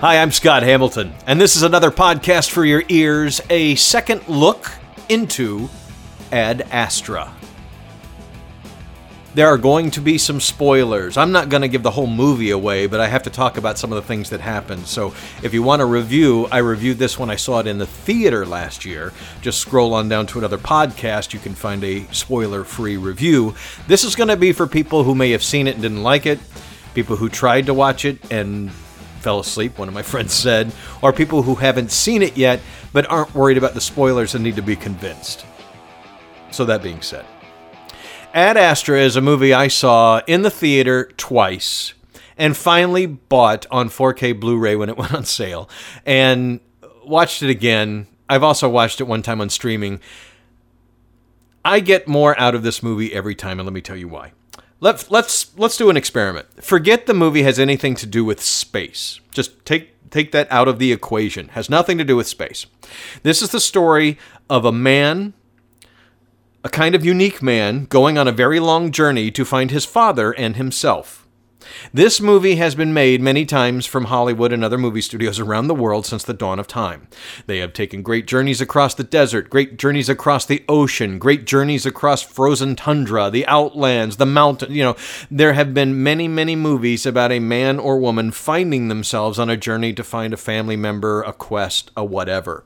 Hi, I'm Scott Hamilton, and this is another podcast for your ears a second look into Ad Astra. There are going to be some spoilers. I'm not going to give the whole movie away, but I have to talk about some of the things that happened. So if you want a review, I reviewed this when I saw it in the theater last year. Just scroll on down to another podcast. You can find a spoiler free review. This is going to be for people who may have seen it and didn't like it, people who tried to watch it and fell asleep, one of my friends said, or people who haven't seen it yet but aren't worried about the spoilers and need to be convinced. So, that being said, Ad Astra is a movie I saw in the theater twice and finally bought on 4K Blu ray when it went on sale and watched it again. I've also watched it one time on streaming. I get more out of this movie every time, and let me tell you why. Let's let's let's do an experiment. Forget the movie has anything to do with space. Just take take that out of the equation. Has nothing to do with space. This is the story of a man a kind of unique man going on a very long journey to find his father and himself. This movie has been made many times from Hollywood and other movie studios around the world since the dawn of time. They have taken great journeys across the desert, great journeys across the ocean, great journeys across frozen tundra, the outlands, the mountain. You know, there have been many, many movies about a man or woman finding themselves on a journey to find a family member, a quest, a whatever.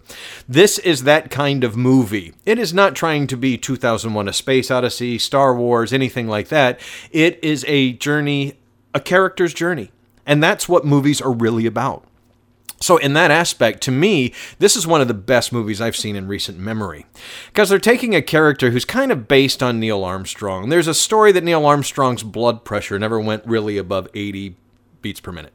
This is that kind of movie. It is not trying to be 2001 A Space Odyssey, Star Wars, anything like that. It is a journey a character's journey. And that's what movies are really about. So, in that aspect, to me, this is one of the best movies I've seen in recent memory. Because they're taking a character who's kind of based on Neil Armstrong. There's a story that Neil Armstrong's blood pressure never went really above 80 beats per minute.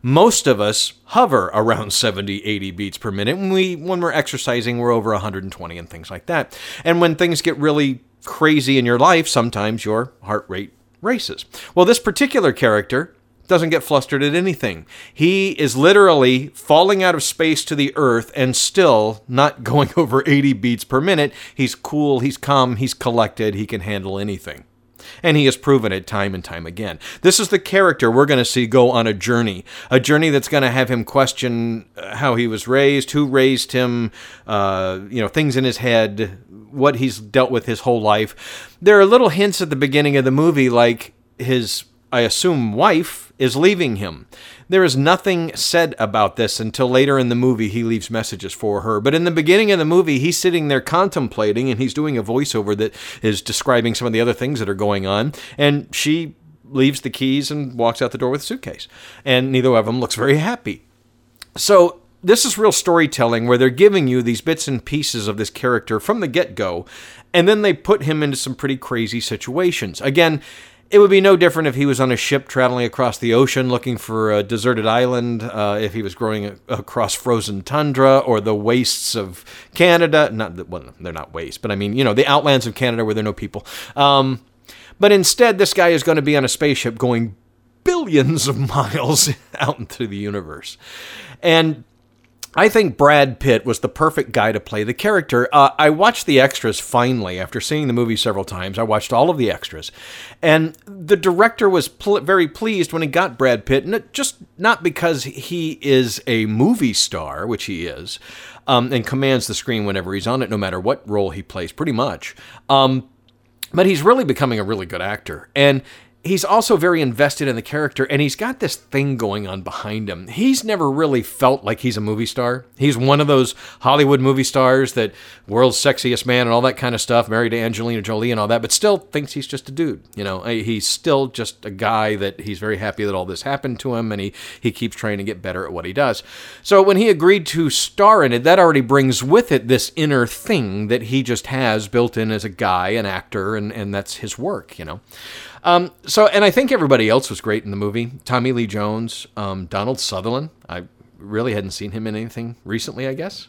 Most of us hover around 70, 80 beats per minute. When, we, when we're exercising, we're over 120 and things like that. And when things get really crazy in your life, sometimes your heart rate races. Well, this particular character doesn't get flustered at anything. He is literally falling out of space to the earth and still not going over 80 beats per minute. He's cool, he's calm, he's collected, he can handle anything. And he has proven it time and time again. This is the character we're going to see go on a journey, a journey that's going to have him question uh, how he was raised, who raised him, uh, you know, things in his head, what he's dealt with his whole life. There are little hints at the beginning of the movie, like his, I assume, wife is leaving him. There is nothing said about this until later in the movie he leaves messages for her. But in the beginning of the movie, he's sitting there contemplating and he's doing a voiceover that is describing some of the other things that are going on. And she leaves the keys and walks out the door with a suitcase. And neither of them looks very happy. So this is real storytelling where they're giving you these bits and pieces of this character from the get go, and then they put him into some pretty crazy situations. Again, it would be no different if he was on a ship traveling across the ocean looking for a deserted island, uh, if he was growing across frozen tundra or the wastes of Canada. Not that, well, they're not wastes, but I mean, you know, the outlands of Canada where there are no people. Um, but instead, this guy is going to be on a spaceship going billions of miles out into the universe. And I think Brad Pitt was the perfect guy to play the character. Uh, I watched the extras finally after seeing the movie several times. I watched all of the extras, and the director was pl- very pleased when he got Brad Pitt, and it just not because he is a movie star, which he is, um, and commands the screen whenever he's on it, no matter what role he plays, pretty much. Um, but he's really becoming a really good actor, and he's also very invested in the character and he's got this thing going on behind him. He's never really felt like he's a movie star. He's one of those Hollywood movie stars that world's sexiest man and all that kind of stuff, married to Angelina Jolie and all that, but still thinks he's just a dude. You know, uh, he's still just a guy that he's very happy that all this happened to him and he, he keeps trying to get better at what he does. So when he agreed to star in it, that already brings with it this inner thing that he just has built in as a guy, an actor, and, and that's his work, you know. Um, so, and I think everybody else was great in the movie. Tommy Lee Jones, um, Donald Sutherland. I really hadn't seen him in anything recently, I guess.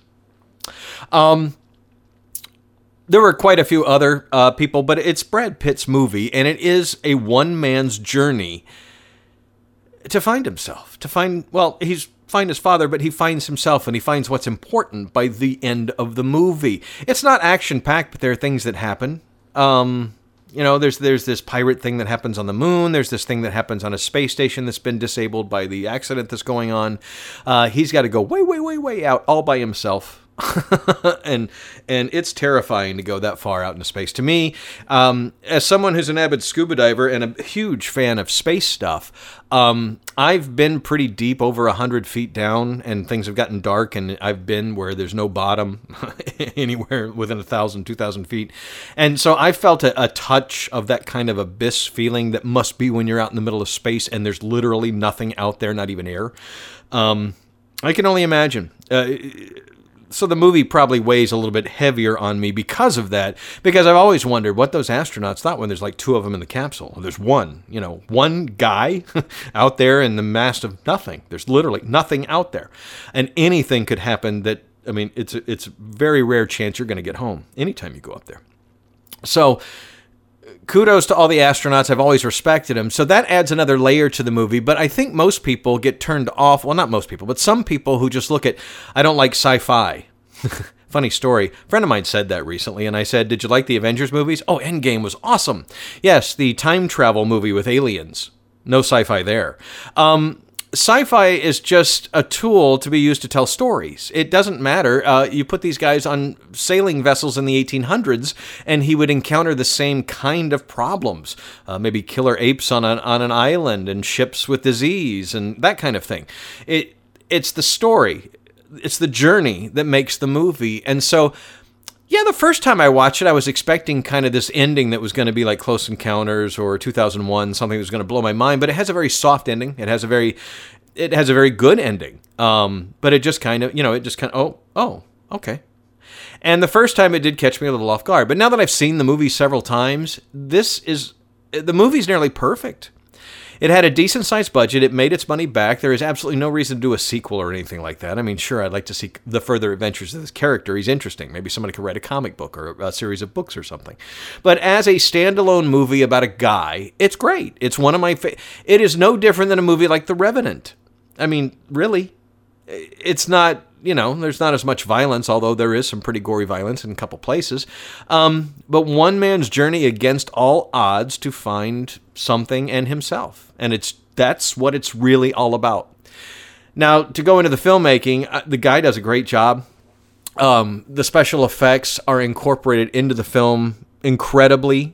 Um, there were quite a few other uh, people, but it's Brad Pitt's movie, and it is a one man's journey to find himself. To find, well, he's find his father, but he finds himself and he finds what's important by the end of the movie. It's not action packed, but there are things that happen. Um, You know, there's there's this pirate thing that happens on the moon. There's this thing that happens on a space station that's been disabled by the accident that's going on. Uh, he's got to go way, way, way, way out all by himself. and and it's terrifying to go that far out into space. To me, um, as someone who's an avid scuba diver and a huge fan of space stuff, um, I've been pretty deep, over hundred feet down, and things have gotten dark. And I've been where there's no bottom anywhere within a thousand, two thousand feet, and so I felt a, a touch of that kind of abyss feeling that must be when you're out in the middle of space and there's literally nothing out there, not even air. Um, I can only imagine. Uh, so the movie probably weighs a little bit heavier on me because of that. Because I've always wondered what those astronauts thought when there's like two of them in the capsule. There's one, you know, one guy out there in the mass of nothing. There's literally nothing out there, and anything could happen. That I mean, it's a, it's a very rare chance you're going to get home anytime you go up there. So kudos to all the astronauts. I've always respected them. So that adds another layer to the movie. But I think most people get turned off. Well, not most people, but some people who just look at, I don't like sci fi. Funny story. A friend of mine said that recently, and I said, Did you like the Avengers movies? Oh, Endgame was awesome. Yes, the time travel movie with aliens. No sci fi there. Um, sci-fi is just a tool to be used to tell stories. It doesn't matter. Uh, you put these guys on sailing vessels in the 1800s, and he would encounter the same kind of problems. Uh, maybe killer apes on an on an island, and ships with disease, and that kind of thing. It it's the story, it's the journey that makes the movie, and so yeah, the first time I watched it, I was expecting kind of this ending that was going to be like Close Encounters or 2001, something that was going to blow my mind. But it has a very soft ending. It has a very, it has a very good ending. Um, but it just kind of, you know, it just kind of, oh, oh, okay. And the first time it did catch me a little off guard. But now that I've seen the movie several times, this is the movie's nearly perfect. It had a decent sized budget. It made its money back. There is absolutely no reason to do a sequel or anything like that. I mean, sure, I'd like to see the further adventures of this character. He's interesting. Maybe somebody could write a comic book or a series of books or something. But as a standalone movie about a guy, it's great. It's one of my fa- it is no different than a movie like The Revenant. I mean, really. It's not you know, there's not as much violence, although there is some pretty gory violence in a couple places. Um, but one man's journey against all odds to find something and himself, and it's that's what it's really all about. Now, to go into the filmmaking, uh, the guy does a great job. Um, the special effects are incorporated into the film incredibly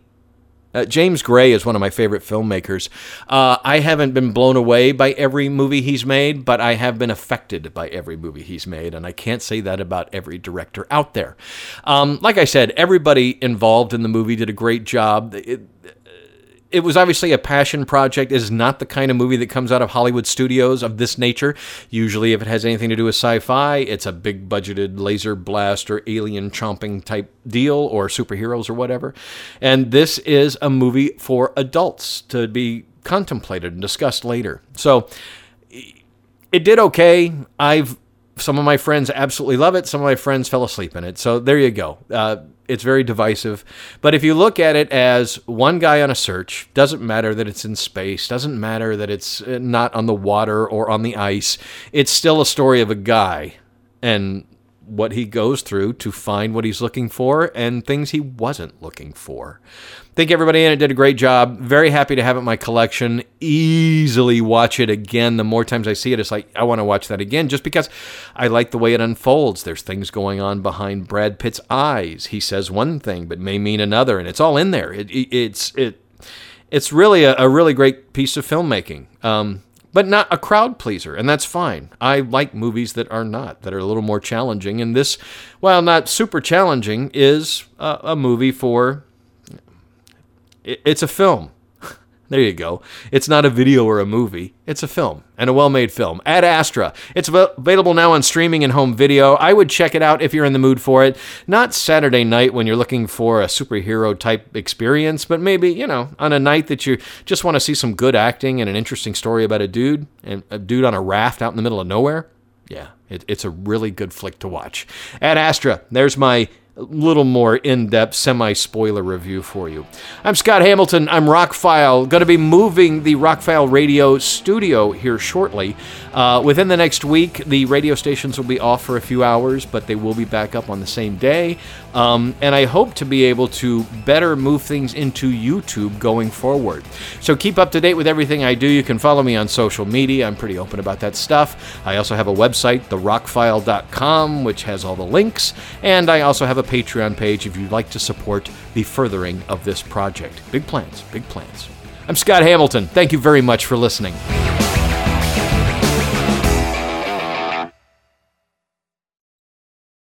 uh, James Gray is one of my favorite filmmakers. Uh, I haven't been blown away by every movie he's made, but I have been affected by every movie he's made, and I can't say that about every director out there. Um, like I said, everybody involved in the movie did a great job. It, it was obviously a passion project. It is not the kind of movie that comes out of Hollywood studios of this nature. Usually, if it has anything to do with sci fi, it's a big budgeted laser blast or alien chomping type deal or superheroes or whatever. And this is a movie for adults to be contemplated and discussed later. So it did okay. I've some of my friends absolutely love it. Some of my friends fell asleep in it. So there you go. Uh, it's very divisive. But if you look at it as one guy on a search, doesn't matter that it's in space, doesn't matter that it's uh, not on the water or on the ice, it's still a story of a guy and what he goes through to find what he's looking for and things he wasn't looking for. I think everybody in it did a great job. Very happy to have it in my collection. Easily watch it again. The more times I see it, it's like I want to watch that again just because I like the way it unfolds. There's things going on behind Brad Pitt's eyes. He says one thing but may mean another, and it's all in there. It, it, it's it it's really a, a, really great piece of filmmaking. Um, but not a crowd pleaser, and that's fine. I like movies that are not, that are a little more challenging. And this, while not super challenging, is a, a movie for. It's a film. There you go. It's not a video or a movie. It's a film and a well-made film. Ad Astra. It's available now on streaming and home video. I would check it out if you're in the mood for it. Not Saturday night when you're looking for a superhero type experience, but maybe, you know, on a night that you just want to see some good acting and an interesting story about a dude and a dude on a raft out in the middle of nowhere. Yeah, it, it's a really good flick to watch. Ad Astra. There's my little more in depth, semi spoiler review for you. I'm Scott Hamilton. I'm Rockfile. Going to be moving the Rockfile radio studio here shortly. Uh, within the next week, the radio stations will be off for a few hours, but they will be back up on the same day. Um, and I hope to be able to better move things into YouTube going forward. So keep up to date with everything I do. You can follow me on social media. I'm pretty open about that stuff. I also have a website, therockfile.com, which has all the links. And I also have a Patreon page if you'd like to support the furthering of this project. Big plans, big plans. I'm Scott Hamilton. Thank you very much for listening.